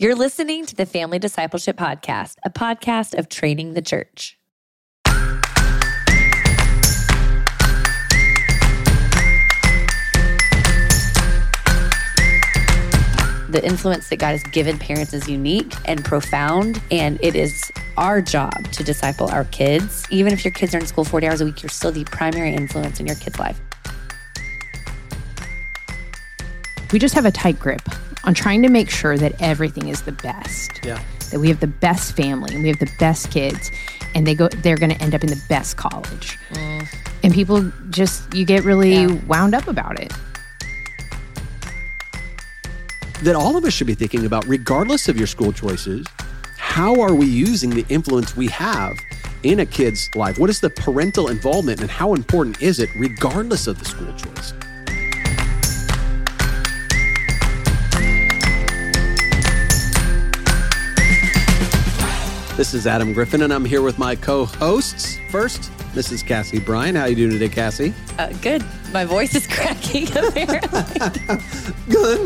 You're listening to the Family Discipleship Podcast, a podcast of training the church. The influence that God has given parents is unique and profound, and it is our job to disciple our kids. Even if your kids are in school 40 hours a week, you're still the primary influence in your kid's life. We just have a tight grip on trying to make sure that everything is the best. Yeah. That we have the best family and we have the best kids and they go they're going to end up in the best college. Mm. And people just you get really Yeah. wound up about it. That all of us should be thinking about, regardless of your school choices, how are we using the influence we have in a kid's life? What is the parental involvement and how important is it, regardless of the school choice? This is Adam Griffin, and I'm here with my co-hosts. First, Mrs. Cassie Bryant. How are you doing today, Cassie? Uh, good. My voice is cracking, apparently. Good.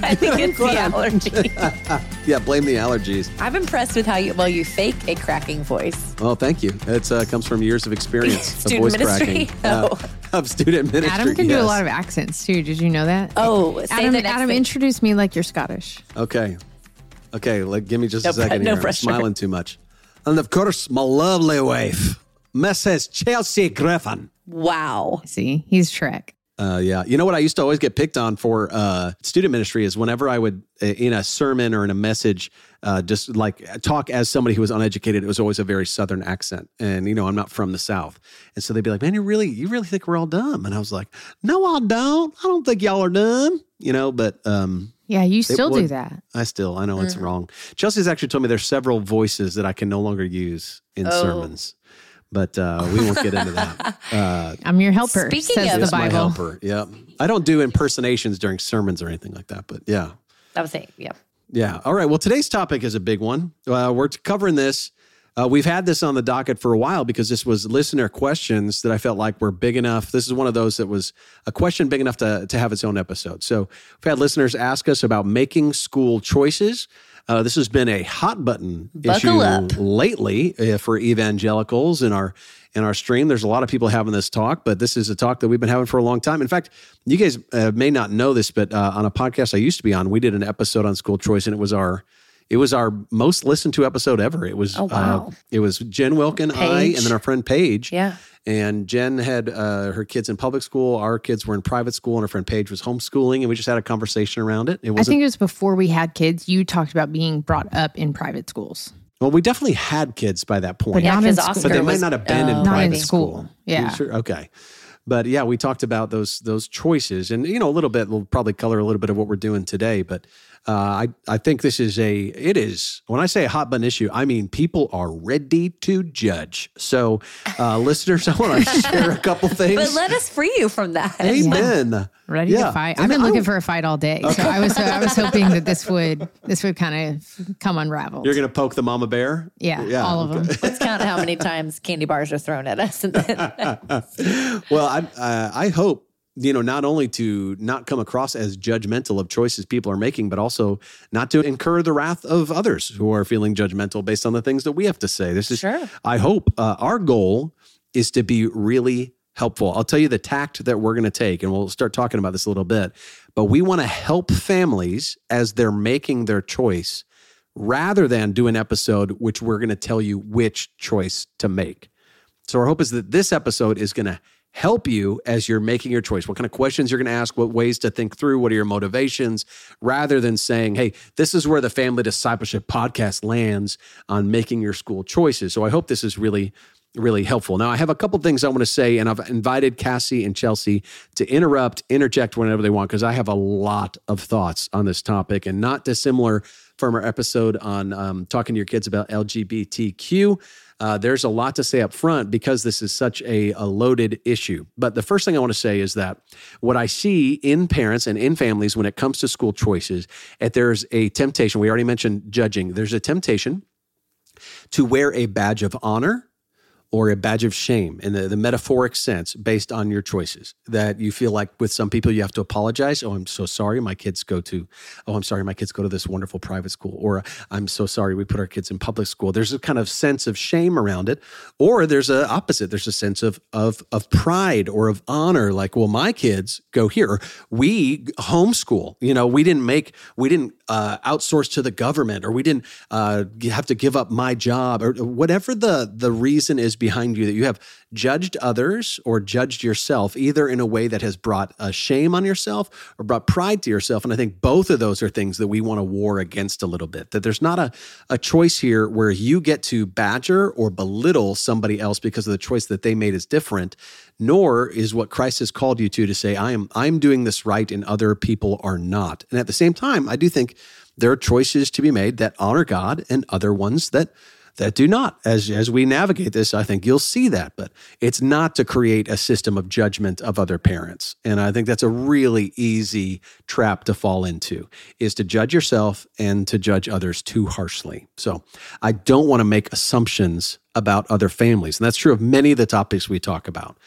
I think it's the Glad. allergy. Yeah, blame the allergies. I'm impressed with how you, well, you fake a cracking voice. Well, thank you. It uh, comes from years of experience of Student voice ministry? cracking. Oh. Uh, of student ministry. Adam can do a lot of accents too. Did you know that? Oh, say Adam, the next Adam thing. introduce me like you're Scottish. Okay. Okay, like, give me just No a second pre- no here. I'm smiling too much. And of course, my lovely wife, Mrs. Chelsea Griffin. Wow. See, he's Shrek. Uh, yeah. You know what I used to always get picked on for uh, student ministry is whenever I would, uh, in a sermon or in a message, uh, just like talk as somebody who was uneducated, it was always a very Southern accent. And, you know, I'm not from the South. And so they'd be like, man, you really, you really think we're all dumb? And I was like, no, I don't. I don't think y'all are dumb, you know, but um, Yeah, you still do that. I still, I know it's Mm-hmm. wrong. Chelsea's actually told me there's several voices that I can no longer use in Oh. sermons, but uh, we won't get into that. Uh, I'm your helper. Speaking says of- the it's my Bible. helper. Yeah. I don't do impersonations during sermons or anything like that, but yeah. that was it. yeah. Yeah. All right. Well, today's topic is a big one. Uh, we're covering this. Uh, we've had this on the docket for a while because this was listener questions that I felt like were big enough. This is one of those that was a question big enough to, to have its own episode. So we've had listeners ask us about making school choices. Uh, this has been a hot button Buckle issue up. lately uh, for evangelicals in our in our stream. There's a lot of people having this talk, but this is a talk that we've been having for a long time. In fact, you guys uh, may not know this, but uh, on a podcast I used to be on, we did an episode on school choice, and it was our it was our most listened to episode ever. It was Oh, wow. uh, it was Jen Wilkin, I, and then our friend Paige. Yeah. And Jen had uh, her kids in public school. Our kids were in private school, and her friend Paige was homeschooling. And we just had a conversation around it. It I wasn't think it was before we had kids. You talked about being brought up in private schools. well. We definitely had kids by that point. But Yeah, not in school. But they might not have been in Not in private school. school. Yeah. Sure. Okay. But yeah, we talked about those those choices, and you know, a little bit will probably color a little bit of what we're doing today. But uh, I I think this is a it is when I say a hot button issue, I mean people are ready to judge. So, uh, listeners, I want to share a couple things. But let us free you from that. Amen. Ready Yeah. to fight. I've been I looking for a fight all day, so I was I was hoping that this would this would kind of come unraveled. You're gonna poke the mama bear. yeah, yeah all of them. Let's count how many times candy bars are thrown at us. And then, well, I uh, I hope you know not only to not come across as judgmental of choices people are making, but also not to incur the wrath of others who are feeling judgmental based on the things that we have to say. This is, Sure. I hope, uh, our goal is to be really helpful. I'll tell you the tact that we're going to take, and we'll start talking about this a little bit. But we want to help families as they're making their choice, rather than do an episode which we're going to tell you which choice to make. So our hope is that this episode is going to help you as you're making your choice. What kind of questions you're going to ask, what ways to think through, what are your motivations, rather than saying, hey, this is where the Family Discipleship podcast lands on making your school choices. So I hope this is really really helpful. Now, I have a couple things I want to say, and I've invited Cassie and Chelsea to interrupt, interject whenever they want, because I have a lot of thoughts on this topic, and not dissimilar from our episode on um, talking to your kids about LGBTQ. Uh, there's a lot to say up front because this is such a, a loaded issue. But the first thing I want to say is that what I see in parents and in families when it comes to school choices, that there's a temptation. We already mentioned judging. There's a temptation to wear a badge of honor or a badge of shame in the, the metaphoric sense based on your choices. That you feel like with some people you have to apologize. Oh, I'm so sorry my kids go to, oh, I'm sorry my kids go to this wonderful private school. Or I'm so sorry we put our kids in public school. There's a kind of sense of shame around it. Or there's a opposite. There's a sense of of of pride or of honor. Like, well, my kids go here. We homeschool. You know, we didn't make, we didn't uh, outsource to the government, or we didn't uh, have to give up my job, or whatever the the reason is behind you that you have judged others or judged yourself, either in a way that has brought a shame on yourself or brought pride to yourself. And I think both of those are things that we want to war against a little bit. That there's not a, a choice here where you get to badger or belittle somebody else because of the choice that they made is different, nor is what Christ has called you to to say, I am I'm doing this right and other people are not. And at the same time, I do think there are choices to be made that honor God and other ones that that do not. As, as we navigate this, I think you'll see that. But it's not to create a system of judgment of other parents. And I think that's a really easy trap to fall into is to judge yourself and to judge others too harshly. So I don't want to make assumptions about other families. And that's true of many of the topics we talk about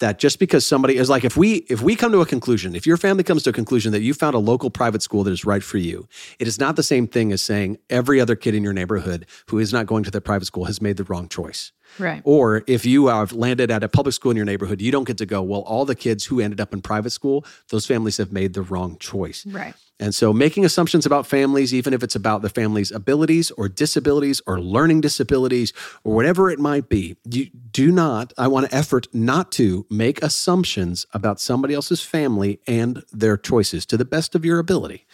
that just because somebody is like if we if we come to a conclusion if your family comes to a conclusion that you found a local private school that is right for you it is not the same thing as saying every other kid in your neighborhood who is not going to that private school has made the wrong choice Right. or if you have landed at a public school in your neighborhood you don't get to go well all the kids who ended up in private school those families have made the wrong choice Right. and so making assumptions about families, even if it's about the family's abilities or disabilities or learning disabilities or whatever it might be, you do not, I want to effort not to make assumptions about somebody else's family and their choices to the best of your ability.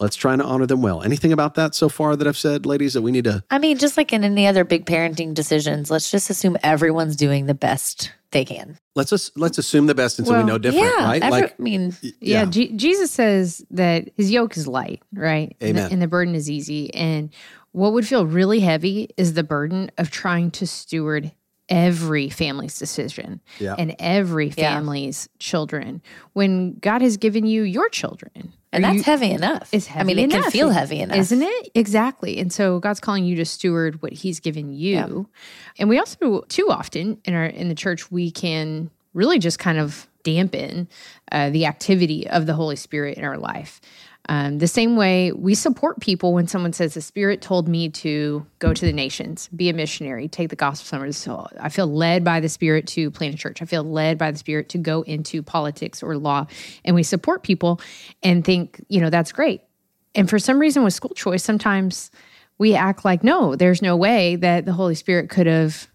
Let's try and honor them well. Anything about that so far that I've said, ladies, that we need to I mean, just like in any other big parenting decisions, let's just assume everyone's doing the best they can. let's just let's assume the best until we know different, yeah. right? every- like I mean, Yeah, Je- Jesus says that his yoke is light, right? And the- Amen. And the, burden is easy. And what would feel really heavy is the burden of trying to steward every family's decision Yeah. and every Yeah. family's children when God has given you your children. And Are that's you- heavy enough. It's heavy enough. I mean, heavy it can feel heavy enough. Isn't it? Exactly. And so God's calling you to steward what he's given you. Yeah. And we also too often in our in the church we can really just kind of dampen uh, the activity of the Holy Spirit in our life. Um, the same way we support people when someone says, The Spirit told me to go to the nations, be a missionary, take the gospel somewhere. So I feel led by the Spirit to plant a church. I feel led by the Spirit to go into politics or law. And we support people and think, you know, that's great. And for some reason with school choice, sometimes we act like, no, there's no way that the Holy Spirit could have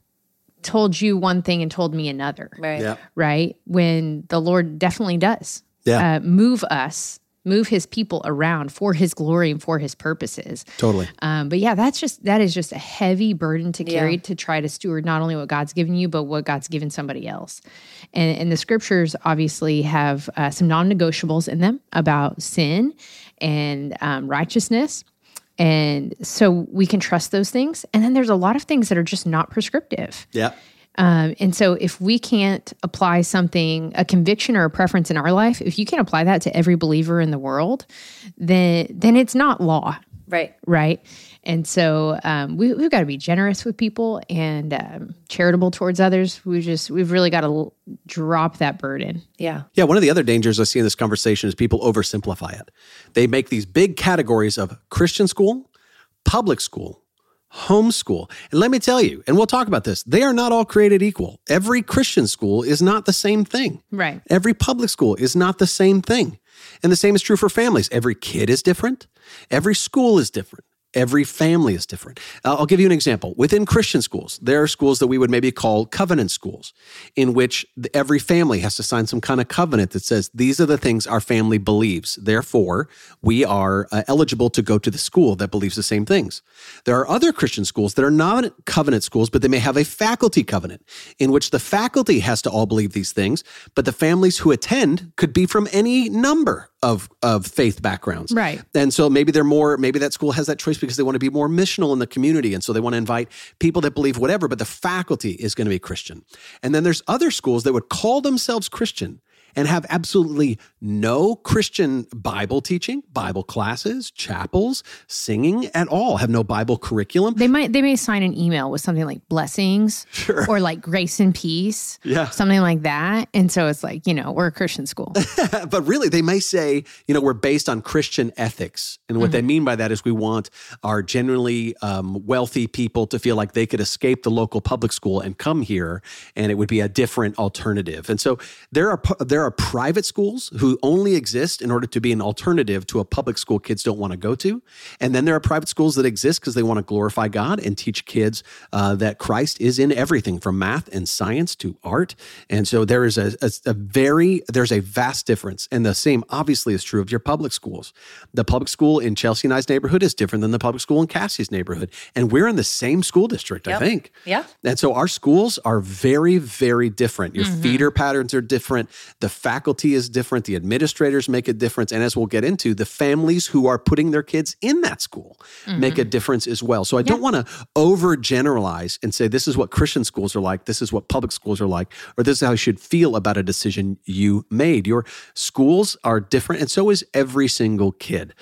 told you one thing and told me another right. yeah. right? When the Lord definitely does Yeah. uh, move us, move his people around for his glory and for his purposes. Totally. Um, but yeah, that's just, that is just a heavy burden to carry Yeah. to try to steward not only what God's given you, but what God's given somebody else. And, and the scriptures obviously have uh, some non negotiables in them about sin and um, righteousness. And so we can trust those things. And then there's a lot of things that are just not prescriptive. Yeah. Um, and so, if we can't apply something, a conviction or a preference in our life, if you can't apply that to every believer in the world, then then it's not law, Right. right? And so, um, we, we've got to be generous with people and um, charitable towards others. We just we've really got to l- drop that burden. Yeah. Yeah, one of the other dangers I see in this conversation is people oversimplify it. They make these big categories of Christian school, public school, homeschool. And let me tell you, and we'll talk about this, they are not all created equal. Every Christian school is not the same thing. Right. Every public school is not the same thing. And the same is true for families. Every kid is different, every school is different. Every family is different. I'll give you an example. Within Christian schools, there are schools that we would maybe call covenant schools, in which every family has to sign some kind of covenant that says these are the things our family believes. Therefore, we are uh, eligible to go to the school that believes the same things. There are other Christian schools that are not covenant schools, but they may have a faculty covenant in which the faculty has to all believe these things, but the families who attend could be from any number of, of faith backgrounds. Right. And so maybe they're more, maybe that school has that choice because they want to be more missional in the community. And so they want to invite people that believe whatever, but the faculty is going to be Christian. And then there's other schools that would call themselves Christian and have absolutely no Christian Bible teaching, Bible classes, chapels, singing at all, have no Bible curriculum. They might they may sign an email with something like blessings Sure. or like grace and peace. Yeah. Something like that. And so it's like, you know, we're a Christian school. but really, they may say, you know, we're based on Christian ethics. And what they mean by that is we want our generally um, wealthy people to feel like they could escape the local public school and come here, and it would be a different alternative. And so there are there are private schools who only exist in order to be an alternative to a public school kids don't want to go to, and then there are private schools that exist because they want to glorify God and teach kids uh, that Christ is in everything from math and science to art. And so there is a, a, a very there's a vast difference, and the same obviously is true of your public schools. The public school in Chelsea and I's neighborhood is different than the public school in Cassie's neighborhood, and we're in the same school district, I think. Yeah. And so our schools are very, very different. Your Mm-hmm. feeder patterns are different. The faculty is different. The administrators make a difference. And as we'll get into, the families who are putting their kids in that school make a Mm-hmm. difference as well. So I don't want to overgeneralize and say this is what Christian schools are like, this is what public schools are like, or this is how you should feel about a decision you made. Your schools are different, and so is every single kid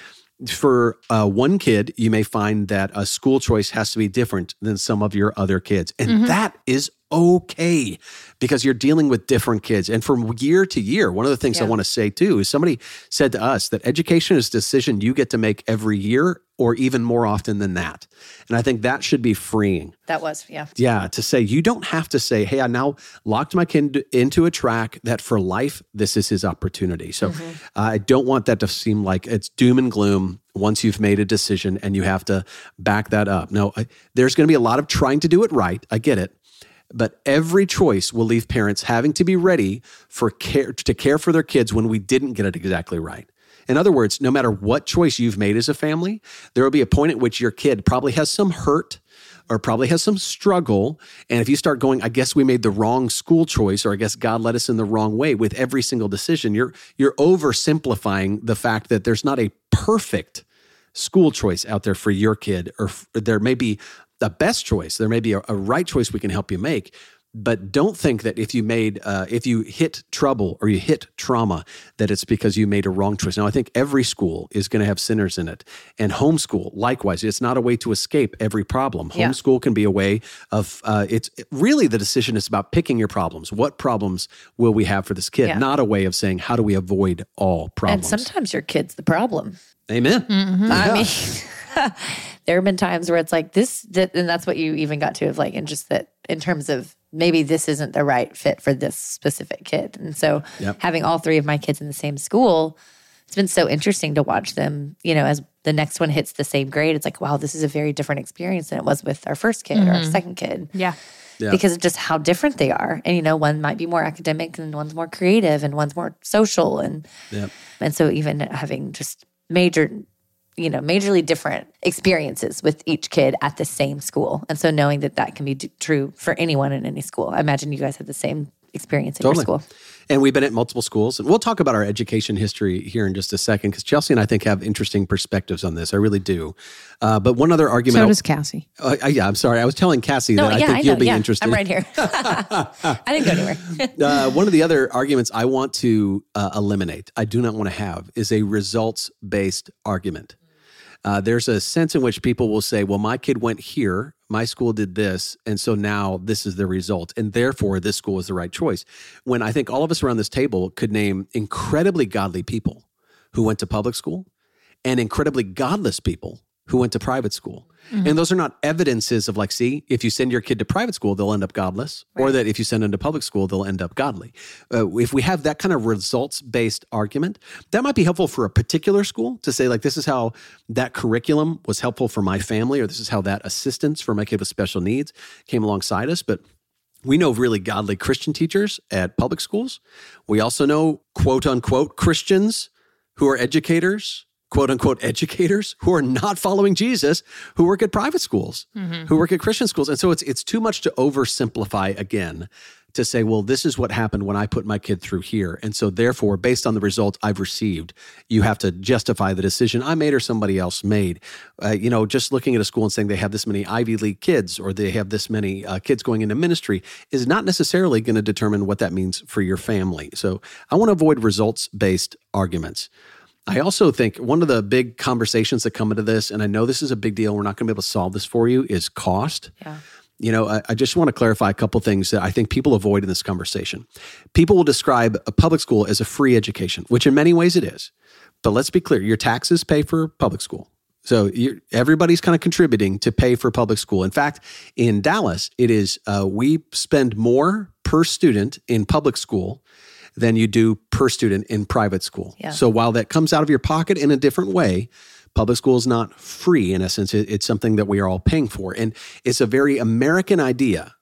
for uh, one kid, you may find that a school choice has to be different than some of your other kids. And that is okay because you're dealing with different kids. And from year to year, one of the things I want to say too is somebody said to us that education is a decision you get to make every year or even more often than that. And I think that should be freeing. That was, yeah. Yeah, to say you don't have to say, "Hey, I now locked my kid into a track that for life this is his opportunity." So uh, I don't want that to seem like it's doom and gloom once you've made a decision and you have to back that up. No, I, there's going to be a lot of trying to do it right. I get it. But every choice will leave parents having to be ready for care to care for their kids when we didn't get it exactly right. In other words, no matter what choice you've made as a family, there will be a point at which your kid probably has some hurt or probably has some struggle. And if you start going, I guess we made the wrong school choice, or I guess God led us in the wrong way with every single decision, you're you're oversimplifying the fact that there's not a perfect school choice out there for your kid, or there may be the best choice. There may be a, a right choice we can help you make. But don't think that if you made, uh, if you hit trouble or you hit trauma, that it's because you made a wrong choice. Now, I think every school is going to have sinners in it. And homeschool, likewise, it's not a way to escape every problem. Yeah. Homeschool can be a way of, uh, it's really the decision is about picking your problems. What problems will we have for this kid? Yeah. Not a way of saying, how do we avoid all problems And sometimes your kid's the problem. Amen. I mean, there have been times where it's like this, that, and that's what you even got to of like, and just that in terms of maybe this isn't the right fit for this specific kid. And so Yep. having all three of my kids in the same school, it's been so interesting to watch them, you know, as the next one hits the same grade. It's like, wow, this is a very different experience than it was with our first kid or our mm-hmm. second kid. Yeah. Yeah. because of just how different they are. And you know, one might be more academic and one's more creative and one's more social and Yep. and so even having just major you know, majorly different experiences with each kid at the same school. And so knowing that that can be d- true for anyone in any school. I imagine you guys had the same experience in Totally. your school. And we've been at multiple schools. And we'll talk about our education history here in just a second because Chelsea and I think have interesting perspectives on this. I really do. Uh, but one other argument. So I- does Cassie. uh, yeah, I'm sorry. I was telling Cassie No, that yeah, I think I you'll be yeah, interested. I'm right here. I didn't go anywhere. uh, one of the other arguments I want to uh, eliminate, I do not want to have, is a results based argument. Uh, there's a sense in which people will say, well, my kid went here, my school did this, and so now this is the result, and therefore this school is the right choice. When I think all of us around this table could name incredibly godly people who went to public school and incredibly godless people who went to private school. And those are not evidences of like, see, if you send your kid to private school, they'll end up godless, or that if you send them to public school, they'll end up godly. Uh, if we have that kind of results based argument, that might be helpful for a particular school to say, like, this is how that curriculum was helpful for my family, or this is how that assistance for my kid with special needs came alongside us. But we know really godly Christian teachers at public schools. We also know quote unquote Christians who are educators, quote unquote educators who are not following Jesus, who work at private schools, who work at Christian schools. And so it's it's too much to oversimplify again to say, well, this is what happened when I put my kid through here. And so, therefore, based on the results I've received, you have to justify the decision I made or somebody else made. Uh, you know, just looking at a school and saying they have this many Ivy League kids or they have this many uh, kids going into ministry is not necessarily going to determine what that means for your family. So, I want to avoid results based arguments. I also think one of the big conversations that come into this, and I know this is a big deal, we're not going to be able to solve this for you, is cost. Yeah. You know, I, I just want to clarify a couple things that I think people avoid in this conversation. People will describe a public school as a free education, which in many ways it is. But let's be clear your taxes pay for public school. So everybody's kind of contributing to pay for public school. In fact, in Dallas, it is uh, we spend more per student in public school than you do per student in private school. Yeah. So while that comes out of your pocket in a different way, public school is not free in essence. it's something that we are all paying for. And it's a very American idea.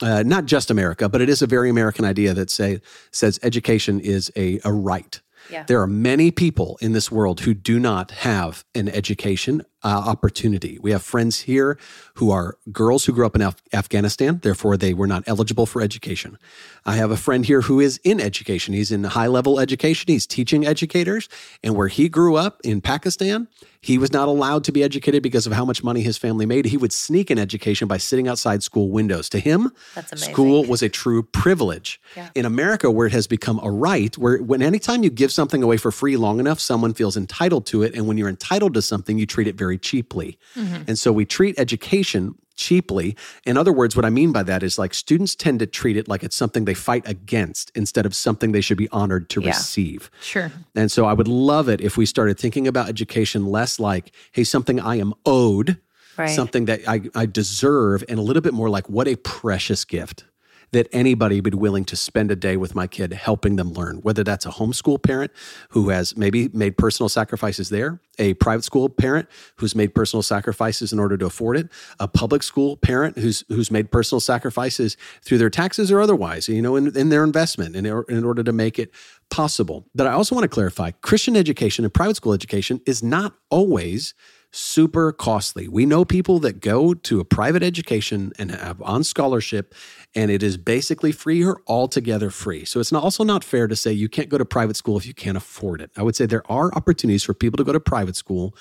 Uh, not just America, but it is a very American idea that say says education is a, a right. Yeah. There are many people in this world who do not have an education uh, opportunity. We have friends here who are girls who grew up in Af- Afghanistan, therefore they were not eligible for education. I have a friend here who is in education. He's in high level education. He's teaching educators, and where he grew up in Pakistan, he was not allowed to be educated because of how much money his family made. He would sneak in education by sitting outside school windows. To him, school was a true privilege. Yeah. In America, where it has become a right, where when anytime you give something away for free long enough, someone feels entitled to it. And when you're entitled to something, you treat it very cheaply. Mm-hmm. And so we treat education cheaply. In other words, what I mean by that is like students tend to treat it like it's something they fight against instead of something they should be honored to Yeah. receive. Sure. And so I would love it if we started thinking about education less like, hey, something I am owed, Right. something that I, I deserve, and a little bit more like, what a precious gift that anybody would be willing to spend a day with my kid helping them learn, whether that's a homeschool parent who has maybe made personal sacrifices there, a private school parent who's made personal sacrifices in order to afford it, a public school parent who's who's made personal sacrifices through their taxes or otherwise, you know, in, in their investment in, in order to make it possible. But I also want to clarify Christian education and private school education is not always super costly. We know people that go to a private education and have on scholarship, and it is basically free or altogether free. So it's also not fair to say you can't go to private school if you can't afford it. I would say there are opportunities for people to go to private school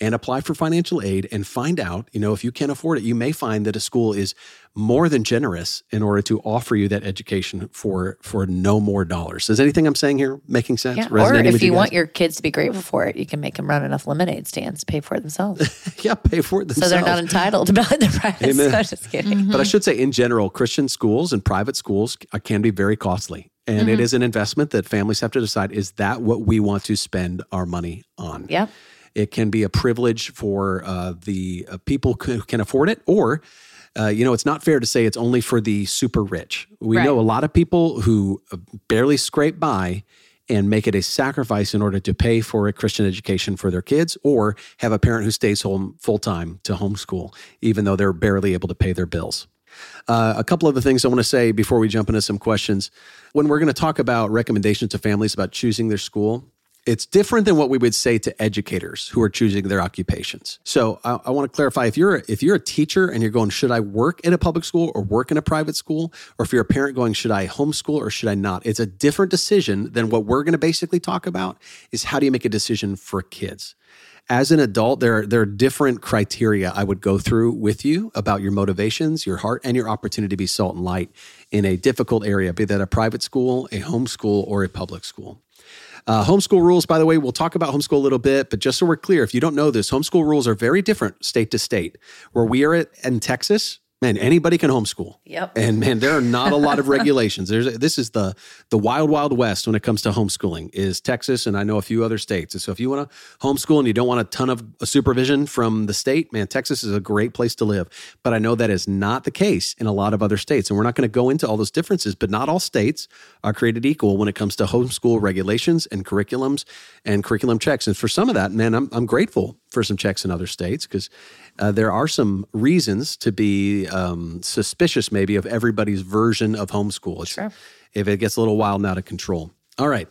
and apply for financial aid and find out, you know, if you can't afford it, you may find that a school is more than generous in order to offer you that education for for no more dollars. Is anything I'm saying here making sense? Yeah. Or if with you guys? want your kids to be grateful for it, you can make them run enough lemonade stands, to pay for it themselves. yeah, pay for it so they're not entitled to buy the private Amen. school. Just kidding. Mm-hmm. But I should say, in general, Christian schools and private schools uh, can be very costly. And it mm-hmm. is an investment that families have to decide is that what we want to spend our money on? Yep. It can be a privilege for uh, the uh, people who can afford it, or uh, you know, it's not fair to say it's only for the super rich. We Right. know a lot of people who uh, barely scrape by and make it a sacrifice in order to pay for a Christian education for their kids, or have a parent who stays home full time to homeschool, even though they're barely able to pay their bills. Uh, a couple of the things I want to say before we jump into some questions. When we're going to talk about recommendations to families about choosing their school, it's different than what we would say to educators who are choosing their occupations. So I, I want to clarify: if you're if you're a teacher and you're going, should I work in a public school or work in a private school, or if you're a parent going, should I homeschool or should I not? It's a different decision than what we're going to basically talk about. Is how do you make a decision for kids? as an adult, there are, there are different criteria I would go through with you about your motivations, your heart, and your opportunity to be salt and light in a difficult area, be that a private school, a homeschool, or a public school. Uh, homeschool rules, by the way, we'll talk about homeschool a little bit, but just so we're clear, if you don't know this, homeschool rules are very different state to state. Where we are at, in Texas, man, anybody can homeschool. Yep. And man, there are not a lot of regulations. There's this is the the wild wild west when it comes to homeschooling is Texas and I know a few other states. And so if you want to homeschool and you don't want a ton of supervision from the state, man, Texas is a great place to live. But I know that is not the case in a lot of other states. And we're not going to go into all those differences, but not all states are created equal when it comes to homeschool regulations and curriculums and curriculum checks. And for some of that, man, I'm I'm grateful for some checks in other states because uh, there are some reasons to be um, suspicious, maybe, of everybody's version of homeschool. It's- Sure. If it gets a little wild and out of control. All right.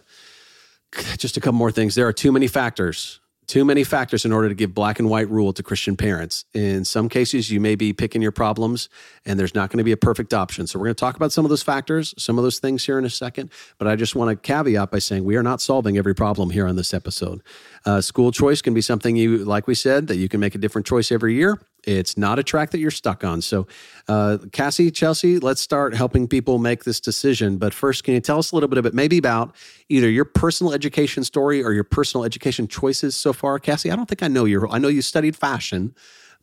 Just a couple more things. There are too many factors too many factors in order to give black and white rule to Christian parents. In some cases, you may be picking your problems and there's not going to be a perfect option. So, we're going to talk about some of those factors, some of those things here in a second. But I just want to caveat by saying we are not solving every problem here on this episode. Uh, school choice can be something you, like we said, that you can make a different choice every year. It's not a track that you're stuck on. So, uh, Cassie, Chelsea, let's start helping people make this decision. But first, can you tell us a little bit of it, maybe about either your personal education story or your personal education choices so far, Cassie? I don't think I know you. I know you studied fashion,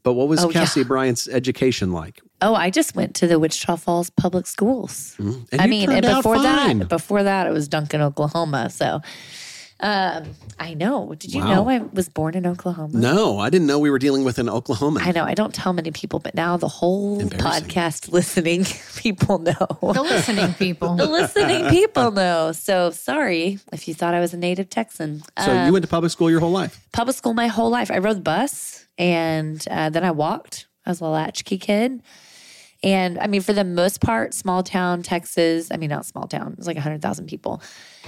but what was Oh, Cassie yeah. Bryant's education like? Oh, I just went to the Wichita Falls Public Schools. Mhm. And I mean, and before fine. that, before that, it was Duncan, Oklahoma. So, um, I know. Did you Wow. know I was born in Oklahoma? No, I didn't know we were dealing with an Oklahoman. I know. I don't tell many people, but now the whole podcast listening people know. The listening people. The listening people know. So sorry if you thought I was a native Texan. So Um, you went to public school your whole life. public school my whole life. I rode the bus and uh, then I walked. I was a latchkey kid. And I mean, for the most part, small town Texas, I mean, not small town, it was like 100,000 people,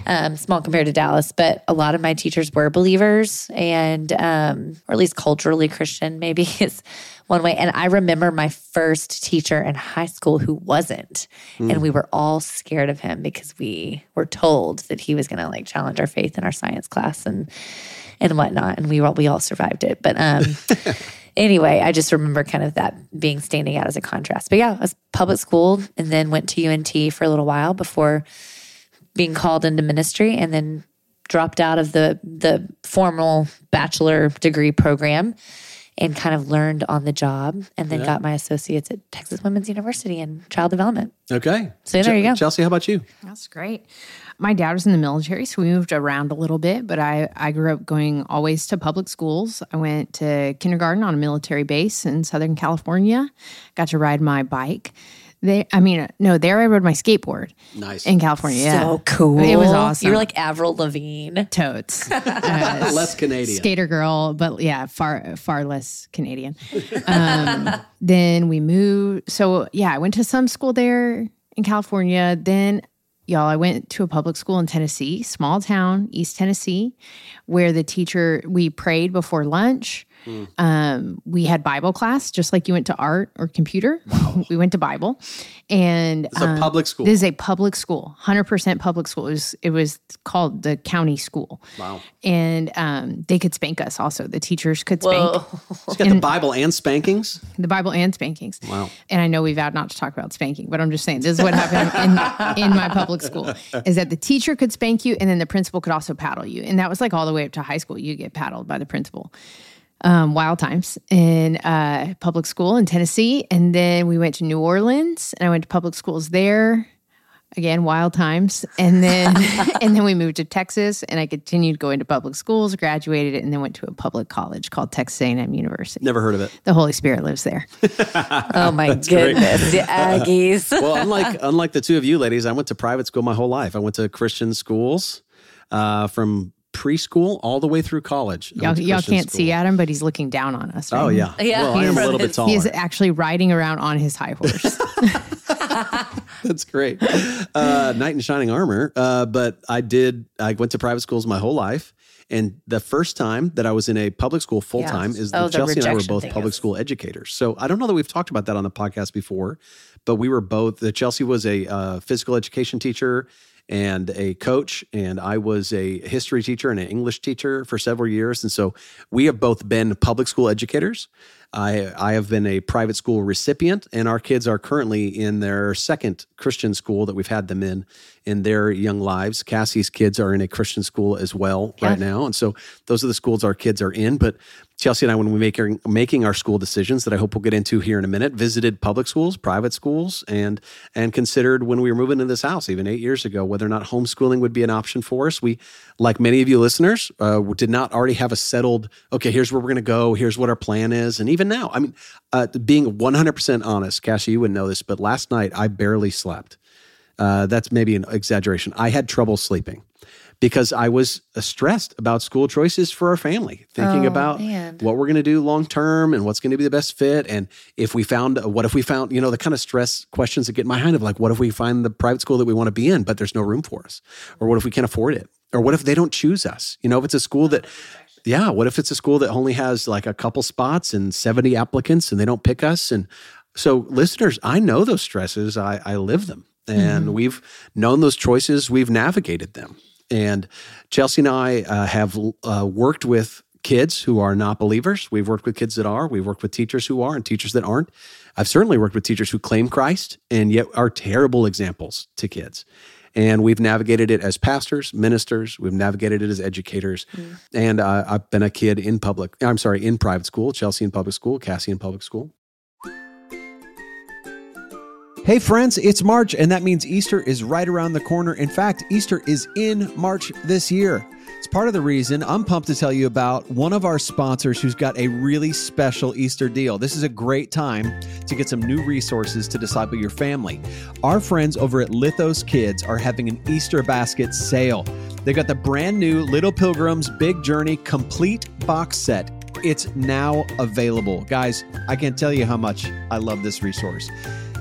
um, small compared to Dallas, but a lot of my teachers were believers and, um, or at least culturally Christian, maybe is one way. And I remember my first teacher in high school who wasn't. And we were all scared of him because we were told that he was going to like challenge our faith in our science class and, and whatnot. And we all, we all survived it. But, um, anyway, I just remember kind of that being standing out as a contrast. But yeah, I was public school and then went to UNT for a little while before being called into ministry and then dropped out of the the formal bachelor degree program and kind of learned on the job and then got my associates at Texas Women's University in child development. Okay. So there you go. Chelsea, how about you? That's great. My dad was in the military, so we moved around a little bit, but I, I grew up going always to public schools. I went to kindergarten on a military base in Southern California, got to ride my bike. They, I mean, no, there I rode my skateboard Nice. in California. yeah. So cool. It was awesome. You were like Avril Lavigne. totes. Uh, Less Canadian. skater girl, but yeah, far far less Canadian. Um, then we moved. So yeah, I went to some school there in California. Then y'all, I went to a public school in Tennessee, small town, East Tennessee, where the teacher we prayed before lunch. Um, we had Bible class, just like you went to art or computer. we went to Bible, and It's a um, public school. This is a public school, hundred percent public school. It was it was called the county school wow. and um, they could spank us also. The teachers could spank Whoa. It's got the Bible and spankings. the Bible and spankings. Wow. And I know we vowed not to talk about spanking, but I'm just saying this is what happened in, in my public school is that the teacher could spank you and then the principal could also paddle you. And that was like all the way up to high school. You get paddled by the principal. Um, wild times in uh, public school in Tennessee. And then we went to New Orleans and I went to public schools there. Again, wild times. And then and then we moved to Texas and I continued going to public schools, graduated, and then went to a public college called Texas A&M University. Never heard of it. The Holy Spirit lives there. Oh my goodness. The Aggies. Well, unlike unlike the two of you ladies, I went to private school my whole life. I went to Christian schools uh, from preschool all the way through college. Y'all, y'all can't see. Adam, but he's looking down on us. Right Oh yeah. Yeah. Well, I am a little bit He taller. He is actually riding around on his high horse. That's great. Uh, knight in shining armor. Uh, but I did. I went to private schools my whole life, and the first time that I was in a public school full time is Oh, that the Chelsea and I were both public is- school educators. So I don't know that we've talked about that on the podcast before, but we were both. The Chelsea was a uh, physical education teacher and a coach, and I was a history teacher and an English teacher for several years, and so we have both been public school educators. I, I have been a private school recipient, and our kids are currently in their second Christian school that we've had them in in their young lives. Cassie's kids are in a Christian school as well right now, and so those are the schools our kids are in. But Chelsea and I, when we make our, making our school decisions that I hope we'll get into here in a minute, visited public schools, private schools, and and considered when we were moving into this house, even eight years ago, whether or not homeschooling would be an option for us. We, like many of you listeners, uh, did not already have a settled. Okay, here's where we're going to go. Here's what our plan is, and even now, I mean, uh, being 100% honest, Cassie, you wouldn't know this, but last night I barely slept. Uh, that's maybe an exaggeration. I had trouble sleeping because I was uh, stressed about school choices for our family, thinking Oh, about man. what we're going to do long term and what's going to be the best fit. And if we found, what if we found, you know, the kind of stress questions that get in my mind of like, what if we find the private school that we want to be in, but there's no room for us? Or what if we can't afford it? Or what if they don't choose us? You know, if it's a school that, Yeah. What if it's a school that only has like a couple spots and 70 applicants and they don't pick us? And so, listeners, I know those stresses, I, I live them. And we've known those choices, we've navigated them. And Chelsea and I uh, have uh, worked with kids who are not believers. We've worked with kids that are. We've worked with teachers who are and teachers that aren't. I've certainly worked with teachers who claim Christ and yet are terrible examples to kids. And we've navigated it as pastors, ministers. We've navigated it as educators. And uh, I've been a kid in public, I'm sorry, in private school, Chelsea in public school, Cassie in public school. Hey, friends, it's March, and that means Easter is right around the corner. In fact, Easter is in March this year. It's part of the reason I'm pumped to tell you about one of our sponsors who's got a really special Easter deal. This is a great time to get some new resources to disciple your family. Our friends over at Lithos Kids are having an Easter basket sale. They got the brand new Little Pilgrims Big Journey complete box set. It's now available. Guys, I can't tell you how much I love this resource.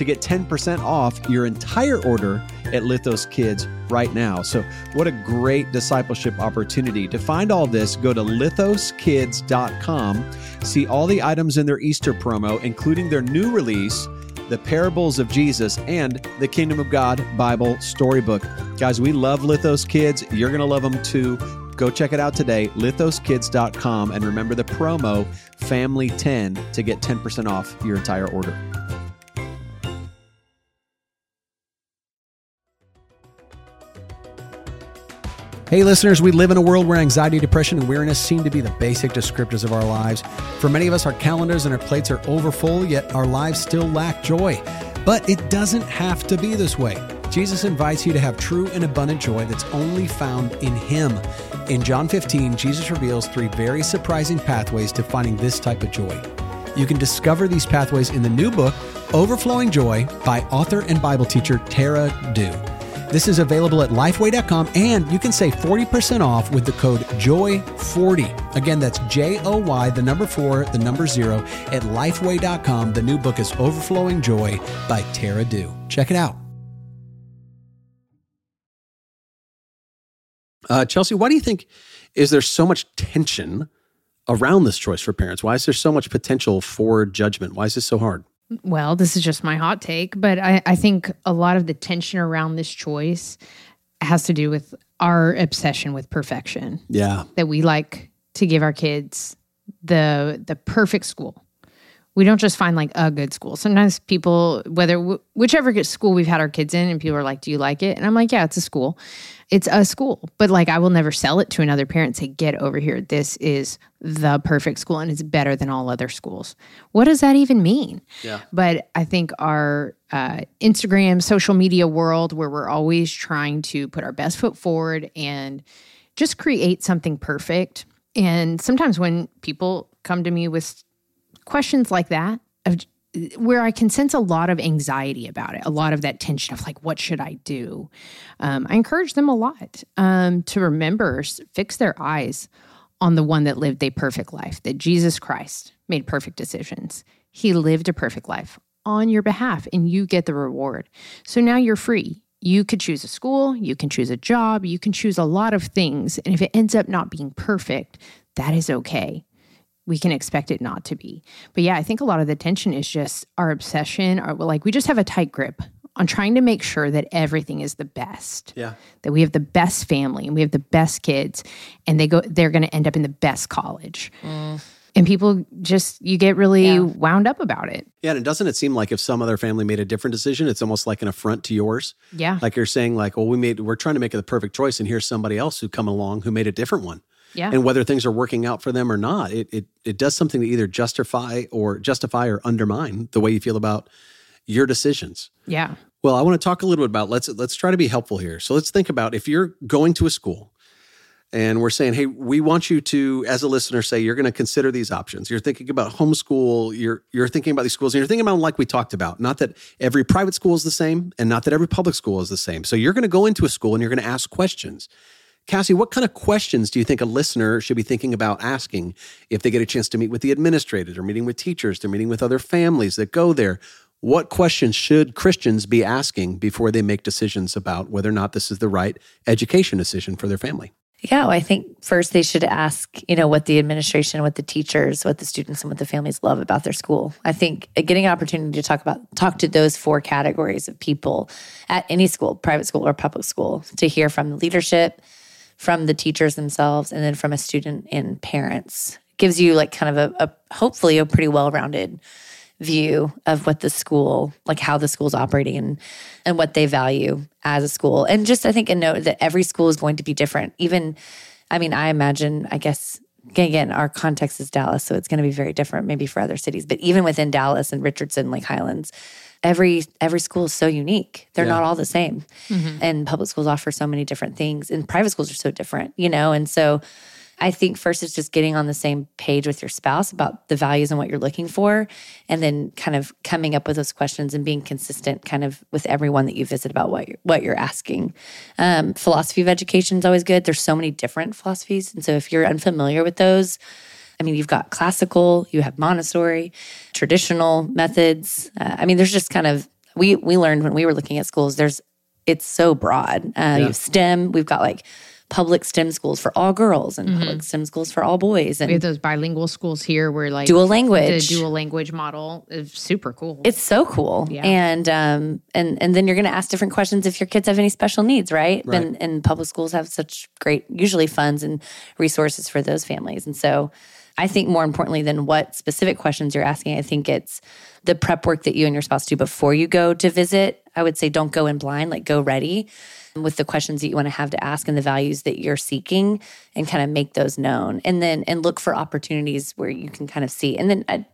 to get 10% off your entire order at Lithos Kids right now. So, what a great discipleship opportunity. To find all this, go to lithoskids.com, see all the items in their Easter promo, including their new release, The Parables of Jesus, and the Kingdom of God Bible Storybook. Guys, we love Lithos Kids. You're going to love them too. Go check it out today, lithoskids.com, and remember the promo FAMILY10 to get 10% off your entire order. Hey, listeners, we live in a world where anxiety, depression, and weariness seem to be the basic descriptors of our lives. For many of us, our calendars and our plates are overfull, yet our lives still lack joy. But it doesn't have to be this way. Jesus invites you to have true and abundant joy that's only found in Him. In John 15, Jesus reveals three very surprising pathways to finding this type of joy. You can discover these pathways in the new book, Overflowing Joy, by author and Bible teacher Tara Dew. This is available at lifeway.com and you can save 40% off with the code JOY40. Again, that's J O Y, the number four, the number zero, at lifeway.com. The new book is Overflowing Joy by Tara Dew. Check it out. Uh, Chelsea, why do you think is there so much tension around this choice for parents? Why is there so much potential for judgment? Why is this so hard? Well, this is just my hot take, but I, I think a lot of the tension around this choice has to do with our obsession with perfection. Yeah. That we like to give our kids the the perfect school. We don't just find like a good school. Sometimes people, whether whichever school we've had our kids in, and people are like, "Do you like it?" And I'm like, "Yeah, it's a school. It's a school." But like, I will never sell it to another parent. and Say, "Get over here. This is the perfect school, and it's better than all other schools." What does that even mean? Yeah. But I think our uh, Instagram, social media world, where we're always trying to put our best foot forward and just create something perfect. And sometimes when people come to me with questions like that, of, where I can sense a lot of anxiety about it, a lot of that tension of like, what should I do? Um, I encourage them a lot um, to remember, fix their eyes on the one that lived a perfect life, that Jesus Christ made perfect decisions. He lived a perfect life on your behalf, and you get the reward. So now you're free. You could choose a school, you can choose a job, you can choose a lot of things. And if it ends up not being perfect, that is okay we can expect it not to be. But yeah, I think a lot of the tension is just our obsession, or like we just have a tight grip on trying to make sure that everything is the best. Yeah. That we have the best family and we have the best kids and they go they're going to end up in the best college. Mm. And people just you get really yeah. wound up about it. Yeah, and doesn't it seem like if some other family made a different decision, it's almost like an affront to yours? Yeah. Like you're saying like, well, we made we're trying to make it the perfect choice and here's somebody else who come along who made a different one. Yeah. And whether things are working out for them or not, it it it does something to either justify or justify or undermine the way you feel about your decisions. Yeah. Well, I want to talk a little bit about let's let's try to be helpful here. So let's think about if you're going to a school and we're saying, hey, we want you to, as a listener, say you're going to consider these options. You're thinking about homeschool. You're you're thinking about these schools, and you're thinking about them like we talked about. Not that every private school is the same, and not that every public school is the same. So you're going to go into a school and you're going to ask questions. Cassie, what kind of questions do you think a listener should be thinking about asking if they get a chance to meet with the administrators or meeting with teachers, they're meeting with other families that go there? What questions should Christians be asking before they make decisions about whether or not this is the right education decision for their family? Yeah, well, I think first they should ask, you know, what the administration, what the teachers, what the students, and what the families love about their school. I think getting an opportunity to talk about talk to those four categories of people at any school, private school or public school, to hear from the leadership, from the teachers themselves, and then from a student and parents gives you like kind of a, a hopefully a pretty well-rounded view of what the school, like how the school's operating and and what they value as a school. And just I think a note that every school is going to be different. Even I mean, I imagine, I guess again, our context is Dallas, so it's going to be very different maybe for other cities. But even within Dallas and Richardson, Lake Highlands, every every school is so unique. They're Yeah. not all the same. And public schools offer so many different things. And private schools are so different, you know? And so I think first it's just getting on the same page with your spouse about the values and what you're looking for, and then kind of coming up with those questions and being consistent, kind of with everyone that you visit about what you're, what you're asking. Um, philosophy of education is always good. There's so many different philosophies, and so if you're unfamiliar with those, I mean, you've got classical, you have Montessori, traditional methods. Uh, I mean, there's just kind of we we learned when we were looking at schools. There's it's so broad. Uh, You have STEM. We've got like public STEM schools for all girls and public STEM schools for all boys, and We have those bilingual schools here where like dual the language. dual language model is super cool. It's so cool. Yeah. And um and and then you're going to ask different questions if your kids have any special needs, right? Right. And and public schools have such great usually funds and resources for those families. And so I think more importantly than what specific questions you're asking, I think it's the prep work that you and your spouse do before you go to visit. I would say don't go in blind, like go ready with the questions that you want to have to ask and the values that you're seeking and kind of make those known. And then and look for opportunities where you can kind of see. And then I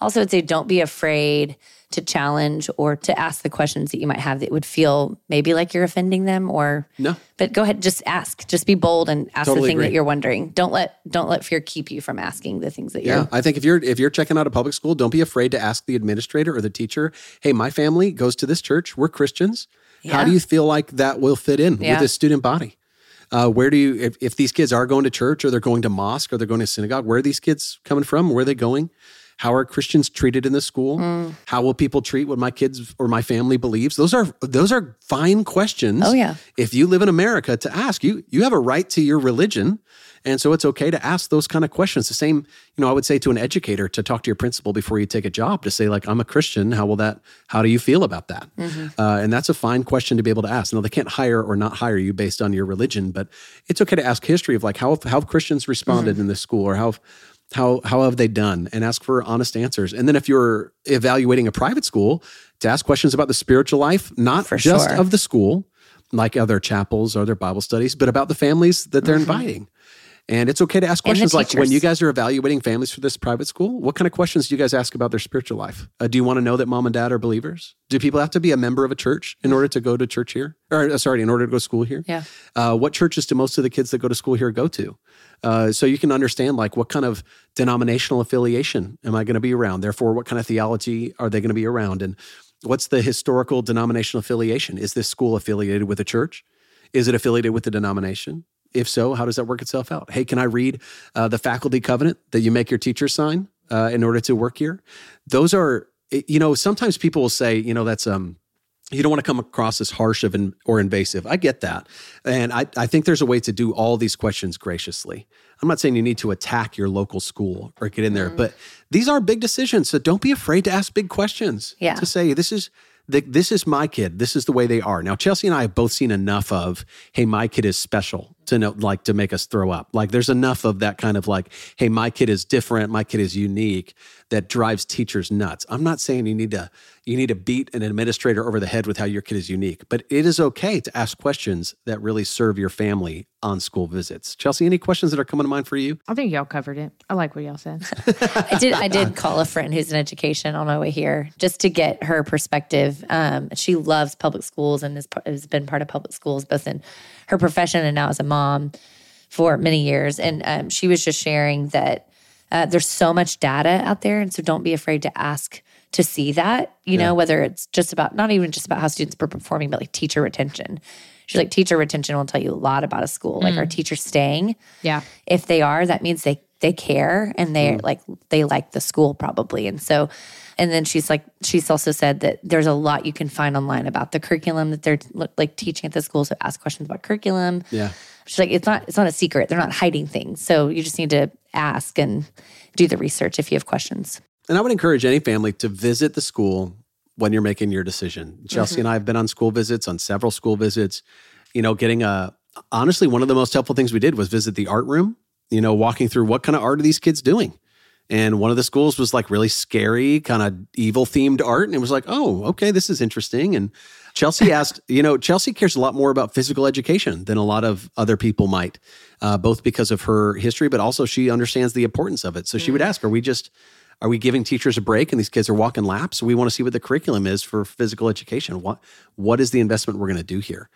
also would say don't be afraid to challenge or to ask the questions that you might have that would feel maybe like you're offending them or No. but go ahead just ask just be bold and ask Totally the thing that you're wondering don't let don't let fear keep you from asking the things that Yeah, you're I think if you're if you're checking out a public school, don't be afraid to ask the administrator or the teacher, "Hey, my family goes to this church. We're Christians. How do you feel like that will fit in Yeah. with this student body? Uh, where do you if, if these kids are going to church or they're going to mosque or they're going to synagogue, where are these kids coming from? Where are they going? How are Christians treated in the school? Mm. How will people treat what my kids or my family believes? Those are those are fine questions. Oh, yeah. If you live in America to ask, you you have a right to your religion. And so it's okay to ask those kind of questions. The same, you know, I would say to an educator to talk to your principal before you take a job to say, like, I'm a Christian. How will that, how do you feel about that? Uh, and that's a fine question to be able to ask. Now, they can't hire or not hire you based on your religion, but it's okay to ask history of like, how, how have Christians responded in this school or how, how, how have they done and ask for honest answers. And then if you're evaluating a private school, to ask questions about the spiritual life, not For just sure. of the school, like other chapels or their Bible studies, but about the families that they're inviting. And it's okay to ask questions like when you guys are evaluating families for this private school, what kind of questions do you guys ask about their spiritual life? Uh, do you want to know that mom and dad are believers? Do people have to be a member of a church in order to go to church here? Or uh, sorry, in order to go to school here? Yeah. Uh, what churches do most of the kids that go to school here go to? Uh, so you can understand like what kind of denominational affiliation am I going to be around? Therefore, what kind of theology are they going to be around? And what's the historical denominational affiliation? Is this school affiliated with a church? Is it affiliated with the denomination? If so, how does that work itself out? Hey, can I read uh, the faculty covenant that you make your teachers sign uh, in order to work here? Those are, you know, sometimes people will say, you know, that's um, you don't want to come across as harsh of an, or invasive. I get that. And I, I think there's a way to do all these questions graciously. I'm not saying you need to attack your local school or get in there, mm-hmm. but these are big decisions. So don't be afraid to ask big questions. Yeah. To say, this is, the, this is my kid. This is the way they are. Now, Chelsea and I have both seen enough of, hey, my kid is special to know, like, to make us throw up. Like, there's enough of that kind of like, hey, my kid is different. My kid is unique that drives teachers nuts. I'm not saying you need to, you need to beat an administrator over the head with how your kid is unique, but it is okay to ask questions that really serve your family on school visits. Chelsea, any questions that are coming to mind for you? I think y'all covered it. I like what y'all said. I did. I did call a friend who's in education on my way here just to get her perspective. Um, she loves public schools and is, has been part of public schools both in her profession and now as a mom. for many years. And um, she was just sharing that uh, there's so much data out there. And so don't be afraid to ask to see that, you yeah. know, whether it's just about, not even just about how students are performing, but like teacher retention. She's like, teacher retention will tell you a lot about a school. Mm. Like, are teachers staying? Yeah. If they are, that means they they care and they mm. like they like the school probably. And so and then she's like she's also said that there's a lot you can find online about the curriculum that they're like teaching at the school so ask questions about curriculum yeah she's like it's not it's not a secret they're not hiding things so you just need to ask and do the research if you have questions and i would encourage any family to visit the school when you're making your decision chelsea mm-hmm. and i have been on school visits on several school visits you know getting a honestly one of the most helpful things we did was visit the art room you know walking through what kind of art are these kids doing and one of the schools was like really scary, kind of evil themed art. And it was like, oh, okay, this is interesting. And Chelsea asked, you know, Chelsea cares a lot more about physical education than a lot of other people might, uh, both because of her history, but also she understands the importance of it. So she would mm. ask, are we just, are we giving teachers a break and these kids are walking laps? We want to see what the curriculum is for physical education. What, what is the investment we're going to do here?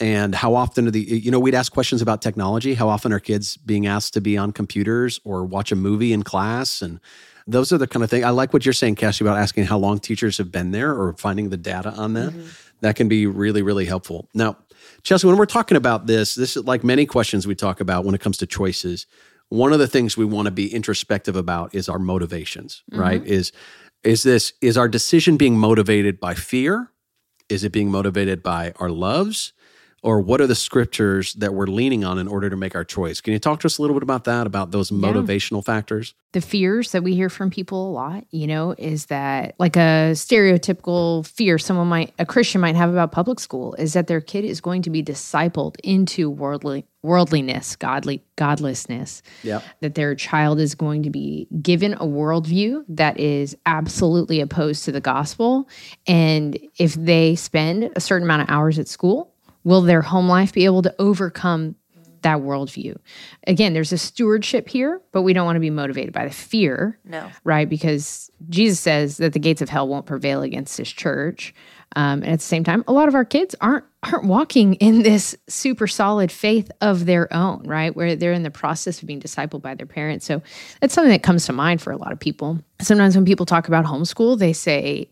and how often are the you know we'd ask questions about technology how often are kids being asked to be on computers or watch a movie in class and those are the kind of thing i like what you're saying cassie about asking how long teachers have been there or finding the data on that mm-hmm. That can be really really helpful. Now chelsea when we're talking about this this is like many questions we talk about when it comes to choices one of the things we want to be introspective about is our motivations mm-hmm. right? Is is this is our decision being motivated by fear? Is it being motivated by our loves or what are the scriptures that we're leaning on in order to make our choice? Can you talk to us a little bit about that, about those motivational yeah. factors? The fears that we hear from people a lot, you know, is that like a stereotypical fear someone might, a Christian might have about public school is that their kid is going to be discipled into worldly worldliness, godly godlessness. Yeah. That their child is going to be given a worldview that is absolutely opposed to the gospel. And if they spend a certain amount of hours at school, Will their home life be able to overcome that worldview? Again, there's a stewardship here, but we don't want to be motivated by the fear. No. Right? Because Jesus says that the gates of hell won't prevail against his church. Um, and at the same time, a lot of our kids aren't aren't walking in this super solid faith of their own, right? Where they're in the process of being discipled by their parents. So that's something that comes to mind for a lot of people. Sometimes when people talk about homeschool, they say,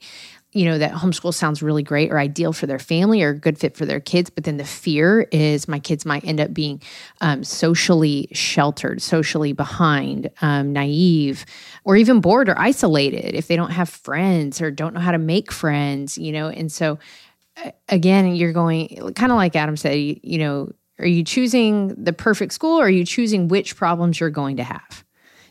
you know that homeschool sounds really great or ideal for their family or a good fit for their kids but then the fear is my kids might end up being um, socially sheltered socially behind um, naive or even bored or isolated if they don't have friends or don't know how to make friends you know? And so again you're going kind of like adam said you, you know are you choosing the perfect school or are you choosing which problems you're going to have?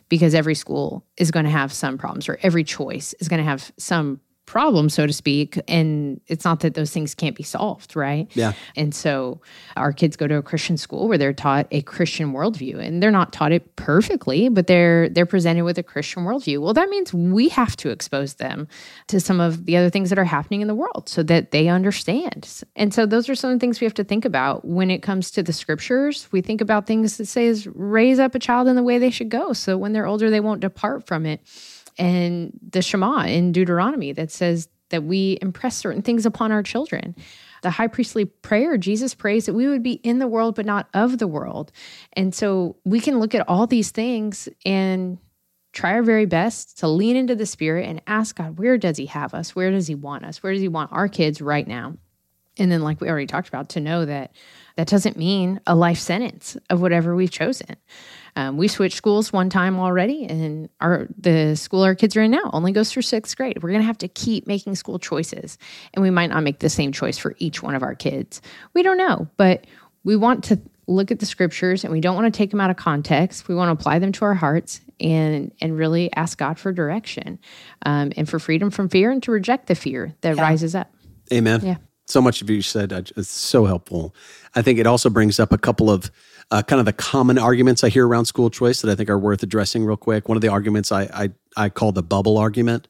Because every school is going to have some problems or every choice is going to have some problem, so to speak. And it's not that those things can't be solved, right? Yeah. And so our kids go to a Christian school where they're taught a Christian worldview, and they're not taught it perfectly, but they're they're presented with a Christian worldview. Well, that means we have to expose them to some of the other things that are happening in the world so that they understand. And so those are some of the things we have to think about when it comes to the scriptures. We think about things that says raise up a child in the way they should go, so when they're older, they won't depart from it and the Shema in Deuteronomy that says that we impress certain things upon our children. The high priestly prayer, Jesus prays that we would be in the world, but not of the world. And so we can look at all these things and try our very best to lean into the Spirit and ask God, where does He have us? Where does He want us? Where does He want our kids right now? And then, like we already talked about, to know that that doesn't mean a life sentence of whatever we've chosen. Um, we switched schools one time already, and our the school our kids are in now only goes through sixth grade. We're going to have to keep making school choices, and we might not make the same choice for each one of our kids. We don't know, but we want to look at the scriptures and we don't want to take them out of context. We want to apply them to our hearts and and really ask God for direction um, and for freedom from fear and to reject the fear that yeah. rises up. Amen. Yeah. So much of you said it's so helpful. I think it also brings up a couple of uh, kind of the common arguments I hear around school choice that I think are worth addressing real quick. One of the arguments I, I, I call the bubble argument.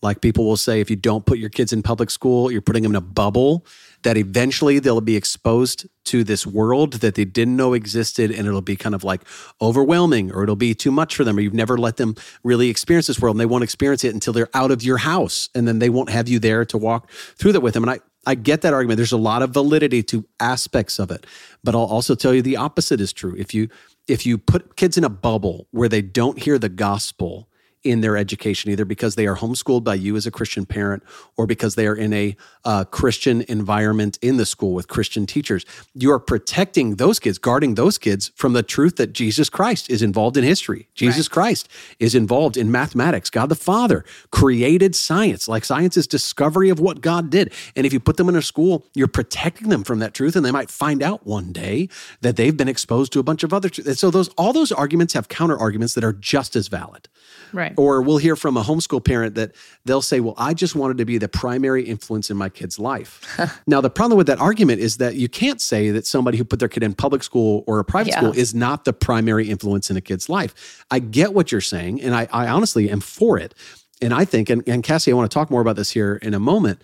Like people will say, if you don't put your kids in public school, you're putting them in a bubble that eventually they'll be exposed to this world that they didn't know existed and it'll be kind of like overwhelming or it'll be too much for them or you've never let them really experience this world and they won't experience it until they're out of your house and then they won't have you there to walk through that with them and I I get that argument. There's a lot of validity to aspects of it, but I'll also tell you the opposite is true. If you if you put kids in a bubble where they don't hear the gospel in their education, either because they are homeschooled by you as a Christian parent or because they are in a uh, Christian environment in the school with Christian teachers. You are protecting those kids, guarding those kids from the truth that Jesus Christ is involved in history. Jesus right. Christ is involved in mathematics. God the Father created science, like science is discovery of what God did. And if you put them in a school, you're protecting them from that truth, and they might find out one day that they've been exposed to a bunch of other truths. And so those all those arguments have counter arguments that are just as valid. Right. Or we'll hear from a homeschool parent that they'll say, Well, I just wanted to be the primary influence in my kid's life. now, the problem with that argument is that you can't say that somebody who put their kid in public school or a private yeah. school is not the primary influence in a kid's life. I get what you're saying, and I, I honestly am for it. And I think, and, and Cassie, I want to talk more about this here in a moment,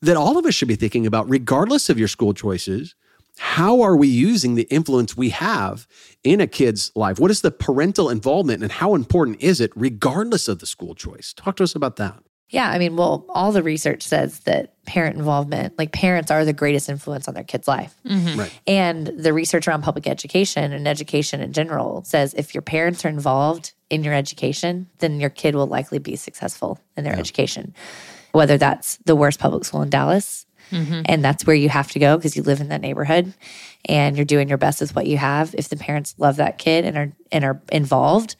that all of us should be thinking about, regardless of your school choices, how are we using the influence we have in a kid's life? What is the parental involvement and how important is it, regardless of the school choice? Talk to us about that. Yeah, I mean, well, all the research says that parent involvement, like parents are the greatest influence on their kid's life. Mm-hmm. Right. And the research around public education and education in general says if your parents are involved in your education, then your kid will likely be successful in their yeah. education. Whether that's the worst public school in Dallas Mm-hmm. And that's where you have to go because you live in that neighborhood and you're doing your best with what you have. If the parents love that kid and are and are involved,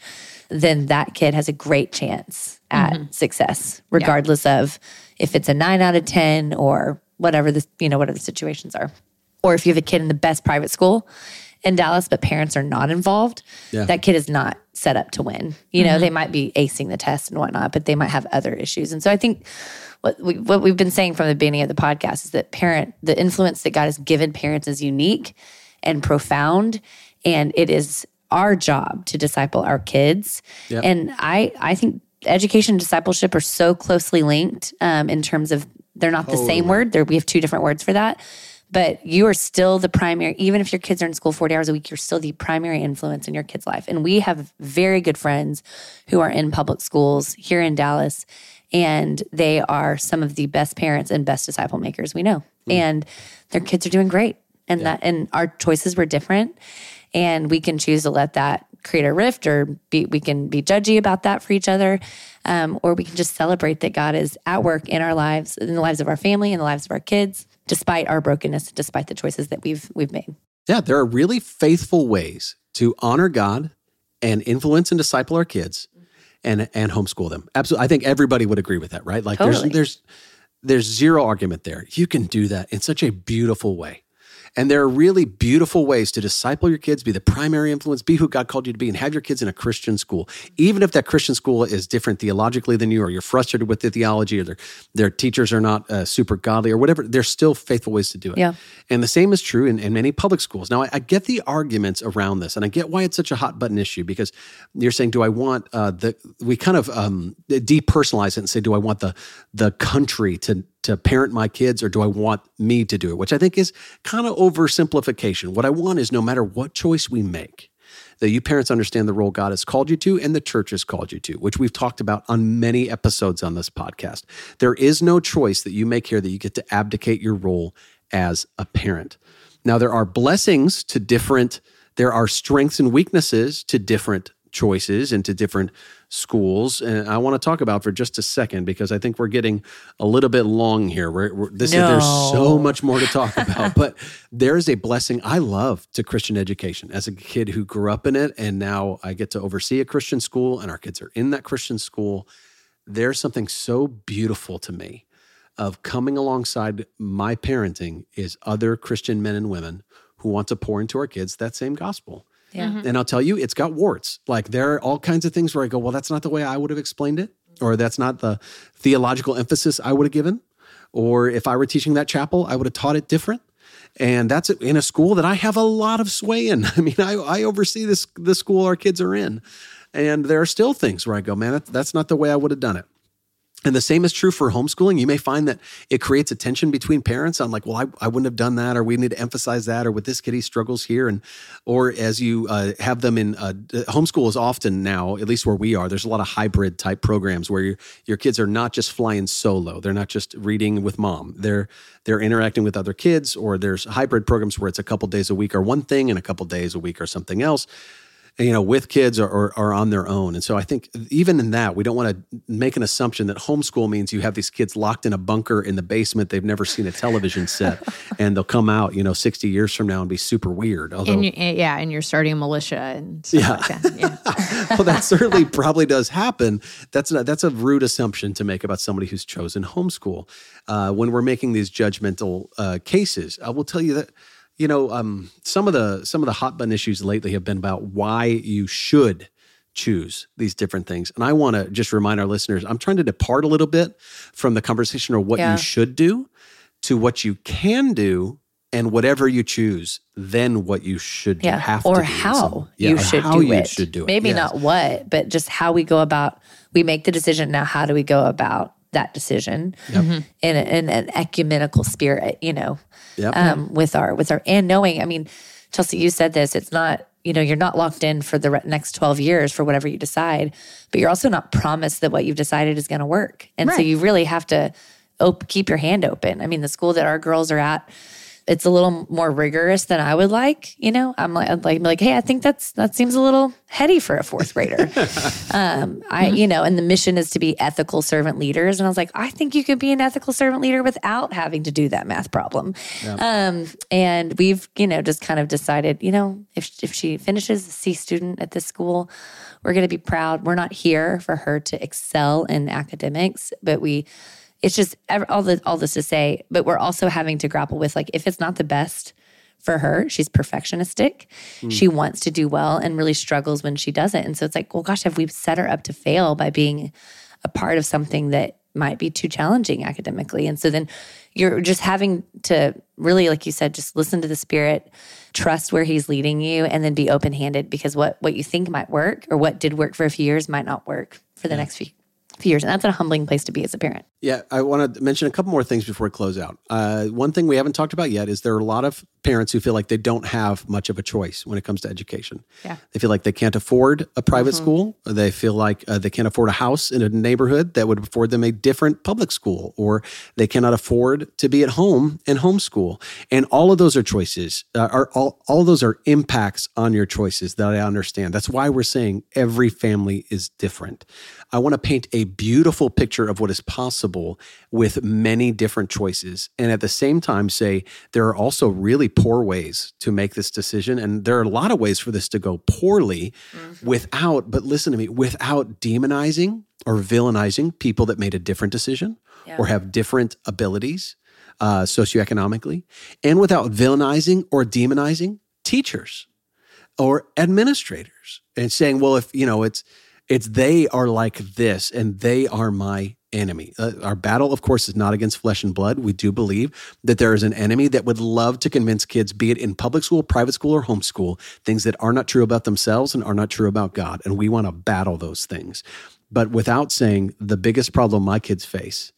then that kid has a great chance at mm-hmm. success, regardless yeah. of if it's a nine out of ten or whatever the you know whatever the situations are. Or if you have a kid in the best private school in Dallas, but parents are not involved, yeah. that kid is not set up to win. You know, mm-hmm. they might be acing the test and whatnot, but they might have other issues. And so I think what we what we've been saying from the beginning of the podcast is that parent the influence that God has given parents is unique and profound, and it is our job to disciple our kids. Yep. And I I think education and discipleship are so closely linked um, in terms of they're not the same word. There we have two different words for that. But you are still the primary, even if your kids are in school 40 hours a week, you're still the primary influence in your kid's life. And we have very good friends who are in public schools here in Dallas and they are some of the best parents and best disciple makers we know. Mm. And their kids are doing great. And yeah. that and our choices were different. And we can choose to let that create a rift or be, we can be judgy about that for each other. Um, or we can just celebrate that God is at work in our lives, in the lives of our family, in the lives of our kids, despite our brokenness, despite the choices that we've we've made. Yeah, there are really faithful ways to honor God and influence and disciple our kids and and homeschool them. Absolutely. I think everybody would agree with that, right? Like totally. there's there's there's zero argument there. You can do that in such a beautiful way. And there are really beautiful ways to disciple your kids, be the primary influence, be who God called you to be, and have your kids in a Christian school. Even if that Christian school is different theologically than you, or you're frustrated with the theology, or their, their teachers are not uh, super godly, or whatever, there's still faithful ways to do it. Yeah. And the same is true in, in many public schools. Now, I, I, get the arguments around this, and I get why it's such a hot button issue because you're saying, do I want uh, the, we kind of um, depersonalize it and say, do I want the, the country to, to parent my kids or do I want me to do it? Which I think is kind of oversimplification. What I want is no matter what choice we make, that you parents understand the role God has called you to and the church has called you to, which we've talked about on many episodes on this podcast. There is no choice that you make here that you get to abdicate your role as a parent. Now, there are blessings to different, there are strengths and weaknesses to different choices and to different schools. And I want to talk about for just a second because I think we're getting a little bit long here. We're, we're this no. is, there's so much more to talk about, but there is a blessing I love to Christian education as a kid who grew up in it. And now I get to oversee a Christian school and our kids are in that Christian school. There's something so beautiful to me of coming alongside my parenting is other Christian men and women who want to pour into our kids that same gospel. Yeah. Mm-hmm. And I'll tell you, it's got warts. Like there are all kinds of things where I go, well, that's not the way I would have explained it, or that's not the theological emphasis I would have given. Or if I were teaching that chapel, I would have taught it different. And that's in a school that I have a lot of sway in. I mean, I, I oversee this the school our kids are in. And there are still things where I go, man, that's not the way I would have done it. And the same is true for homeschooling. You may find that it creates a tension between parents on like, well, I, I wouldn't have done that, or we need to emphasize that, or with this kid, he struggles here. And, or as you uh, have them in uh, homeschool is often now, at least where we are, there's a lot of hybrid type programs where your, your kids are not just flying solo. They're not just reading with mom. They're, they're interacting with other kids, or there's hybrid programs where it's a couple days a week or one thing and a couple days a week or something else you know, with kids or, or, or, on their own. And so I think even in that, we don't want to make an assumption that homeschool means you have these kids locked in a bunker in the basement. They've never seen a television set and they'll come out, you know, 60 years from now and be super weird. Although, and you, yeah. And you're starting a militia and yeah. Like that. yeah. well, that certainly probably does happen. That's a, that's a rude assumption to make about somebody who's chosen homeschool. Uh, when we're making these judgmental uh, cases, I will tell you that you know, um, some of the some of the hot button issues lately have been about why you should choose these different things. And I want to just remind our listeners, I'm trying to depart a little bit from the conversation of what yeah. you should do to what you can do and whatever you choose, then what you should yeah. have or to how yeah, you should how do you it. Should do it. Maybe yes. not what, but just how we go about. We make the decision. Now, how do we go about that decision yep. Mm-hmm. in, a, in, an ecumenical spirit, you know, yep. um, with our, with our, and knowing, I mean, Chelsea, you said this, it's not, you know, you're not locked in for the next 12 years for whatever you decide, but you're also not promised that what you've decided is going to work. And right. so you really have to op- keep your hand open. I mean, the school that our girls are at, it's a little more rigorous than I would like. You know, I'm like, I'm like, like, hey, I think that's that seems a little heady for a fourth grader. um, I, you know, and the mission is to be ethical servant leaders, and I was like, I think you could be an ethical servant leader without having to do that math problem. Yeah. Um, and we've, you know, just kind of decided, you know, if if she finishes a C student at this school, we're going to be proud. We're not here for her to excel in academics, but we it's just all the all this to say, but we're also having to grapple with like if it's not the best for her, she's perfectionistic. Mm. She wants to do well and really struggles when she doesn't. And so it's like, well, gosh, have we set her up to fail by being a part of something that might be too challenging academically? And so then you're just having to really, like you said, just listen to the spirit, trust where he's leading you, and then be open handed because what what you think might work or what did work for a few years might not work for the yeah. next few years. And that's a humbling place to be as a parent. Yeah, I want to mention a couple more things before we close out. Uh, one thing we haven't talked about yet is there are a lot of parents who feel like they don't have much of a choice when it comes to education. Yeah. They feel like they can't afford a private mm-hmm. school. They feel like uh, they can't afford a house in a neighborhood that would afford them a different public school, or they cannot afford to be at home and homeschool. And all of those are choices. Uh, are all all of those are impacts on your choices that I understand. That's why we're saying every family is different. I want to paint a beautiful picture of what is possible with many different choices. And at the same time, say there are also really poor ways to make this decision. And there are a lot of ways for this to go poorly mm-hmm. without, but listen to me, without demonizing or villainizing people that made a different decision yeah. or have different abilities uh, socioeconomically, and without villainizing or demonizing teachers or administrators and saying, well, if, you know, it's, it's they are like this and they are my enemy. Uh, our battle, of course, is not against flesh and blood. We do believe that there is an enemy that would love to convince kids, be it in public school, private school, or homeschool, things that are not true about themselves and are not true about God. And we want to battle those things. But without saying the biggest problem my kids face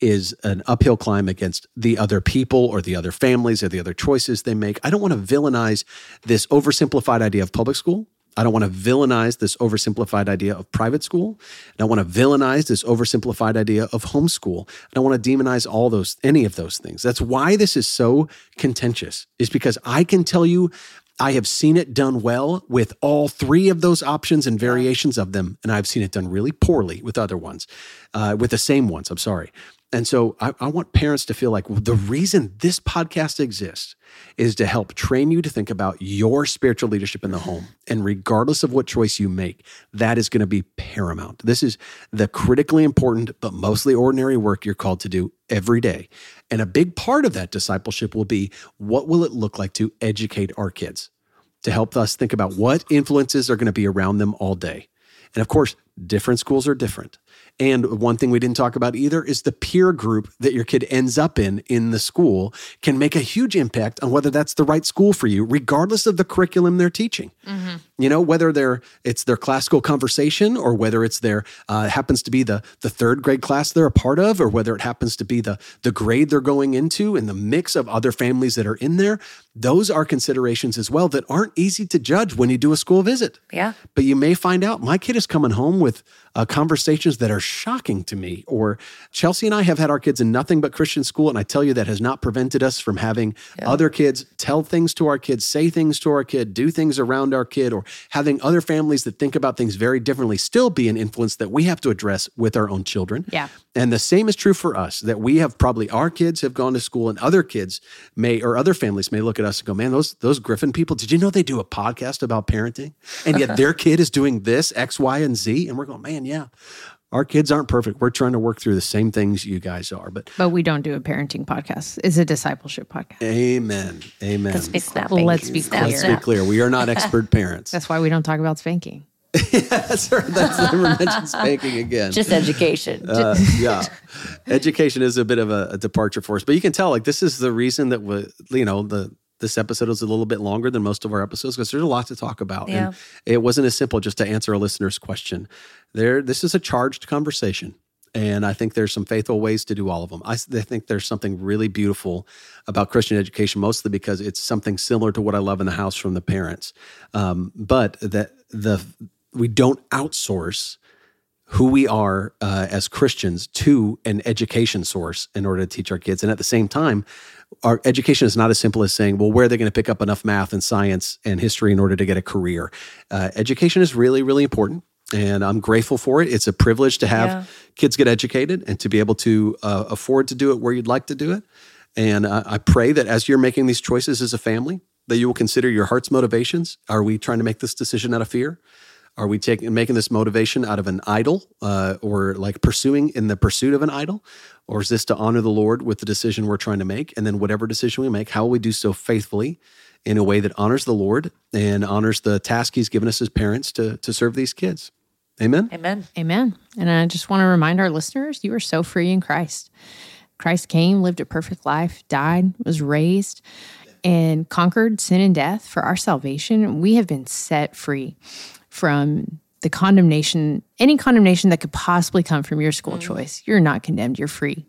is an uphill climb against the other people or the other families or the other choices they make. I don't want to villainize this oversimplified idea of public school I don't want to villainize this oversimplified idea of private school. I don't want to villainize this oversimplified idea of homeschool. I don't want to demonize all those, any of those things. That's why this is so contentious, is because I can tell you I have seen it done well with all three of those options and variations of them, and I've seen it done really poorly with other ones, uh, with the same ones. I'm sorry. And so I, I, want parents to feel like the reason this podcast exists is to help train you to think about your spiritual leadership in the home. And regardless of what choice you make, that is going to be paramount. This is the critically important, but mostly ordinary work you're called to do every day. And a big part of that discipleship will be what will it look like to educate our kids, to help us think about what influences are going to be around them all day. And of course, different schools are different. And one thing we didn't talk about either is the peer group that your kid ends up in in the school can make a huge impact on whether that's the right school for you, regardless of the curriculum they're teaching. Mm-hmm. You know, whether they're it's their classical conversation or whether it's their uh, happens to be the the third grade class they're a part of, or whether it happens to be the the grade they're going into and the mix of other families that are in there. Those are considerations as well that aren't easy to judge when you do a school visit. Yeah. But you may find out my kid is coming home with uh, conversations that are shocking to me. Or Chelsea and I have had our kids in nothing but Christian school, and I tell you that has not prevented us from having yeah. other kids tell things to our kids, say things to our kid, do things around our kid, or having other families that think about things very differently still be an influence that we have to address with our own children. Yeah. And the same is true for us that we have probably our kids have gone to school and other kids may or other families may look at us and go, "Man, those those Griffin people, did you know they do a podcast about parenting?" And yet their kid is doing this X, Y, and Z, and we're going, "Man, yeah." Our kids aren't perfect. We're trying to work through the same things you guys are, but but we don't do a parenting podcast. It's a discipleship podcast. Amen. Amen. Let's be snapping. Let's be clear. Let's be clear. We are not expert parents. That's why we don't talk about spanking. yeah, that's right. That's never mentioned spanking again. Just education. Uh, yeah, education is a bit of a, a, departure for us, but you can tell like this is the reason that we, you know, the this episode is a little bit longer than most of our episodes because there's a lot to talk about, yeah. and it wasn't as simple just to answer a listener's question. There, this is a charged conversation. And I think there's some faithful ways to do all of them. I, I think there's something really beautiful about Christian education, mostly because it's something similar to what I love in the house from the parents. Um, but that the we don't outsource who we are uh, as Christians to an education source in order to teach our kids. And at the same time, our education is not as simple as saying, well, where are they going to pick up enough math and science and history in order to get a career? Uh, education is really, really important. And I'm grateful for it. It's a privilege to have yeah. kids get educated and to be able to uh, afford to do it where you'd like to do it. And I pray that as you're making these choices as a family, that you will consider your heart's motivations. Are we trying to make this decision out of fear? Are we taking making this motivation out of an idol, uh, or like pursuing in the pursuit of an idol, or is this to honor the Lord with the decision we're trying to make? And then whatever decision we make, how will we do so faithfully, in a way that honors the Lord and honors the task He's given us as parents to to serve these kids? Amen. Amen. Amen. And I just want to remind our listeners, you are so free in Christ. Christ came, lived a perfect life, died, was raised and conquered sin and death for our salvation, we have been set free from the condemnation, any condemnation that could possibly come from your school mm. choice. You're not condemned, you're free.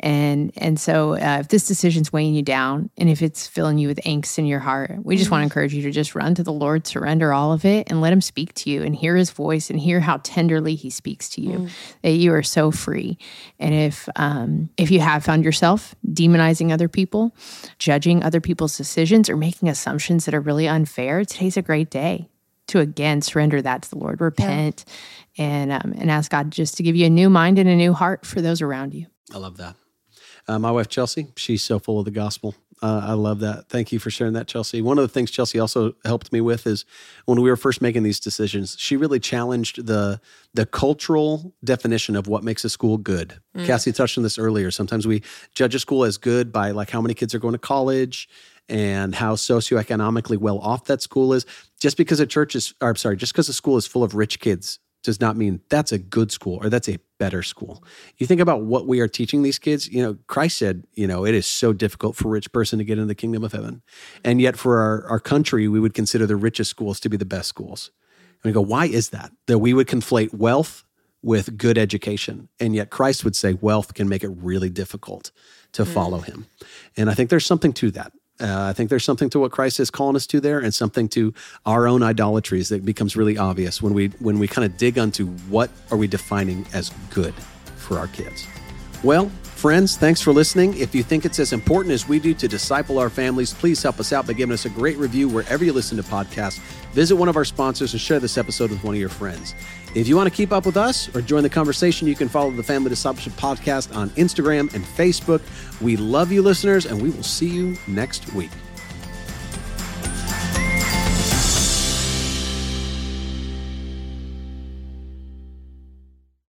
And and so uh, if this decision's weighing you down and if it's filling you with angst in your heart, we just mm. want to encourage you to just run to the Lord, surrender all of it and let him speak to you and hear his voice and hear how tenderly he speaks to you. Mm. That you are so free. And if um, if you have found yourself demonizing other people, judging other people's decisions or making assumptions that are really unfair, today's a great day to again surrender that to the Lord, repent, yeah. and um, and ask God just to give you a new mind and a new heart for those around you. I love that. Uh, my wife Chelsea, she's so full of the gospel. Uh, I love that. Thank you for sharing that, Chelsea. One of the things Chelsea also helped me with is when we were first making these decisions, she really challenged the the cultural definition of what makes a school good. Mm. Cassie touched on this earlier. Sometimes we judge a school as good by like how many kids are going to college and how socioeconomically well off that school is. Just because a church is, or I'm sorry, just because a school is full of rich kids does not mean that's a good school or that's a better school. You think about what we are teaching these kids, you know, Christ said, you know, it is so difficult for a rich person to get into the kingdom of heaven. And yet for our, our country, we would consider the richest schools to be the best schools. And we go, why is that? That we would conflate wealth with good education. And yet Christ would say wealth can make it really difficult to mm. follow him. And I think there's something to that. Uh, I think there's something to what Christ is calling us to there, and something to our own idolatries that becomes really obvious when we when we kind of dig onto what are we defining as good for our kids. Well, friends, thanks for listening. If you think it's as important as we do to disciple our families, please help us out by giving us a great review wherever you listen to podcasts. Visit one of our sponsors and share this episode with one of your friends. If you want to keep up with us or join the conversation, you can follow the Family Discipleship Podcast on Instagram and Facebook. We love you, listeners, and we will see you next week.